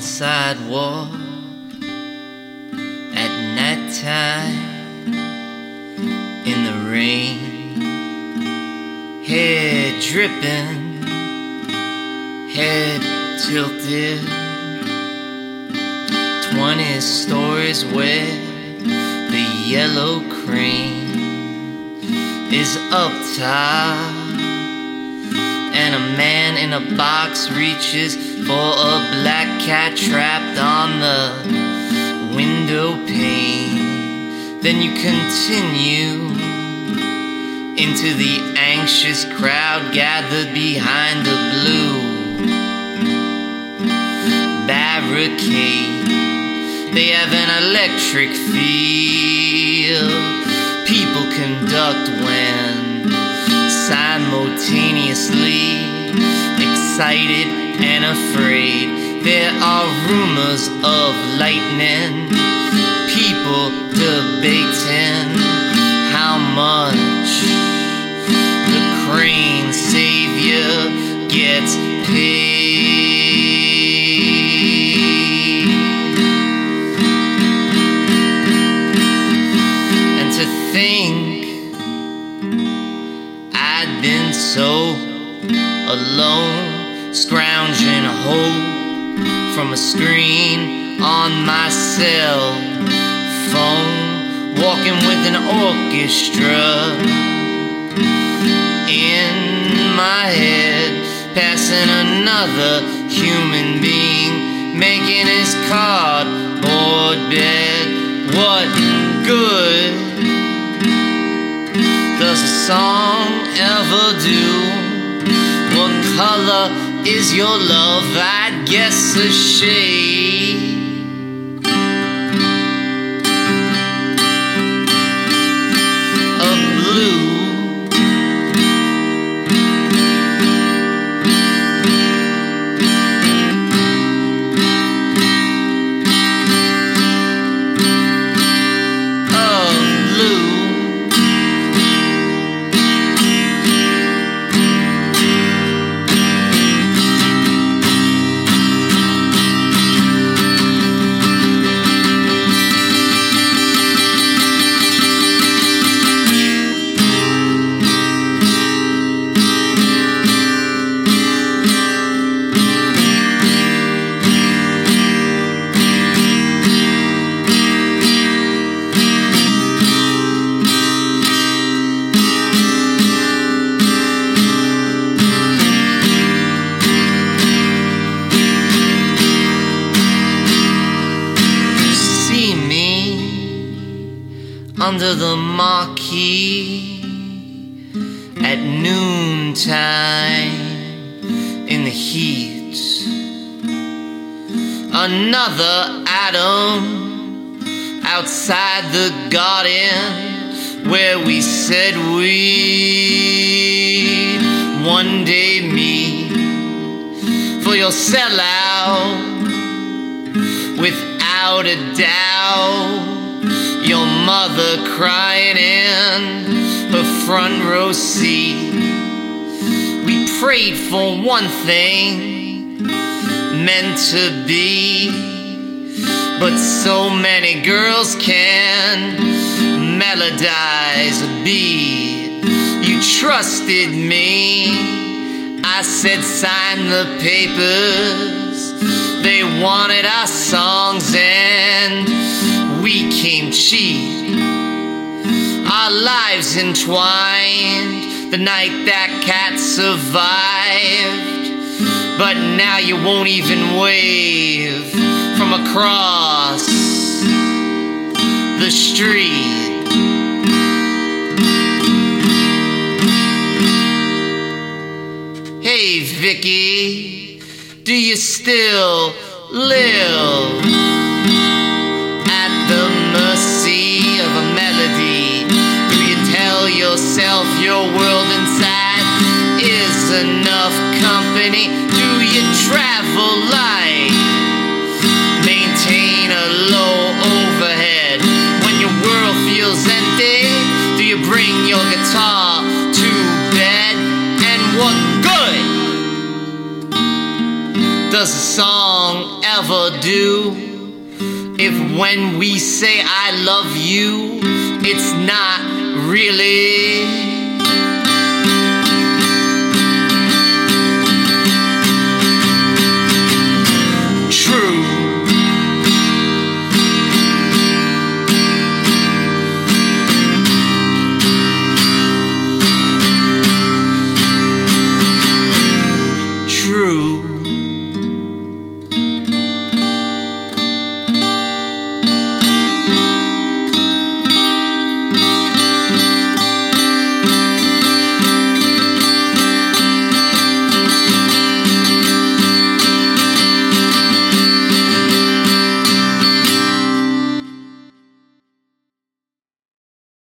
sidewalk at night time in the rain, head dripping, head tilted. Twenty stories where the yellow crane is up top and a man in a box reaches for a black cat trapped on the window pane. Then you continue into the anxious crowd gathered behind the blue barricade. They have an electric feel. People conduct when simultaneously excited and afraid. There are rumors of lightning, people debating how much the crane savior gets paid. Alone, scrounging hope from a screen on my cell phone, walking with an orchestra in my head, passing another human being, making his cardboard bed. What good? does a song ever do? Color is your love? I guess a shade. Under the marquee at noontime in the heat. Another atom outside the garden where we said we'd one day meet for your sellout without a doubt. Your mother crying in her front row seat. We prayed for one thing meant to be, but so many girls can melodize a beat. You trusted me. I said, sign the papers. They wanted our songs and we came cheap. Our lives entwined the night that cat survived. But now you won't even wave from across the street. Hey Vicky, do you still live yourself your world inside is enough company? Do you travel light? Maintain a low overhead when your world feels empty. Do you bring your guitar to bed? And what good does a song ever do? If when we say I love you, it's not really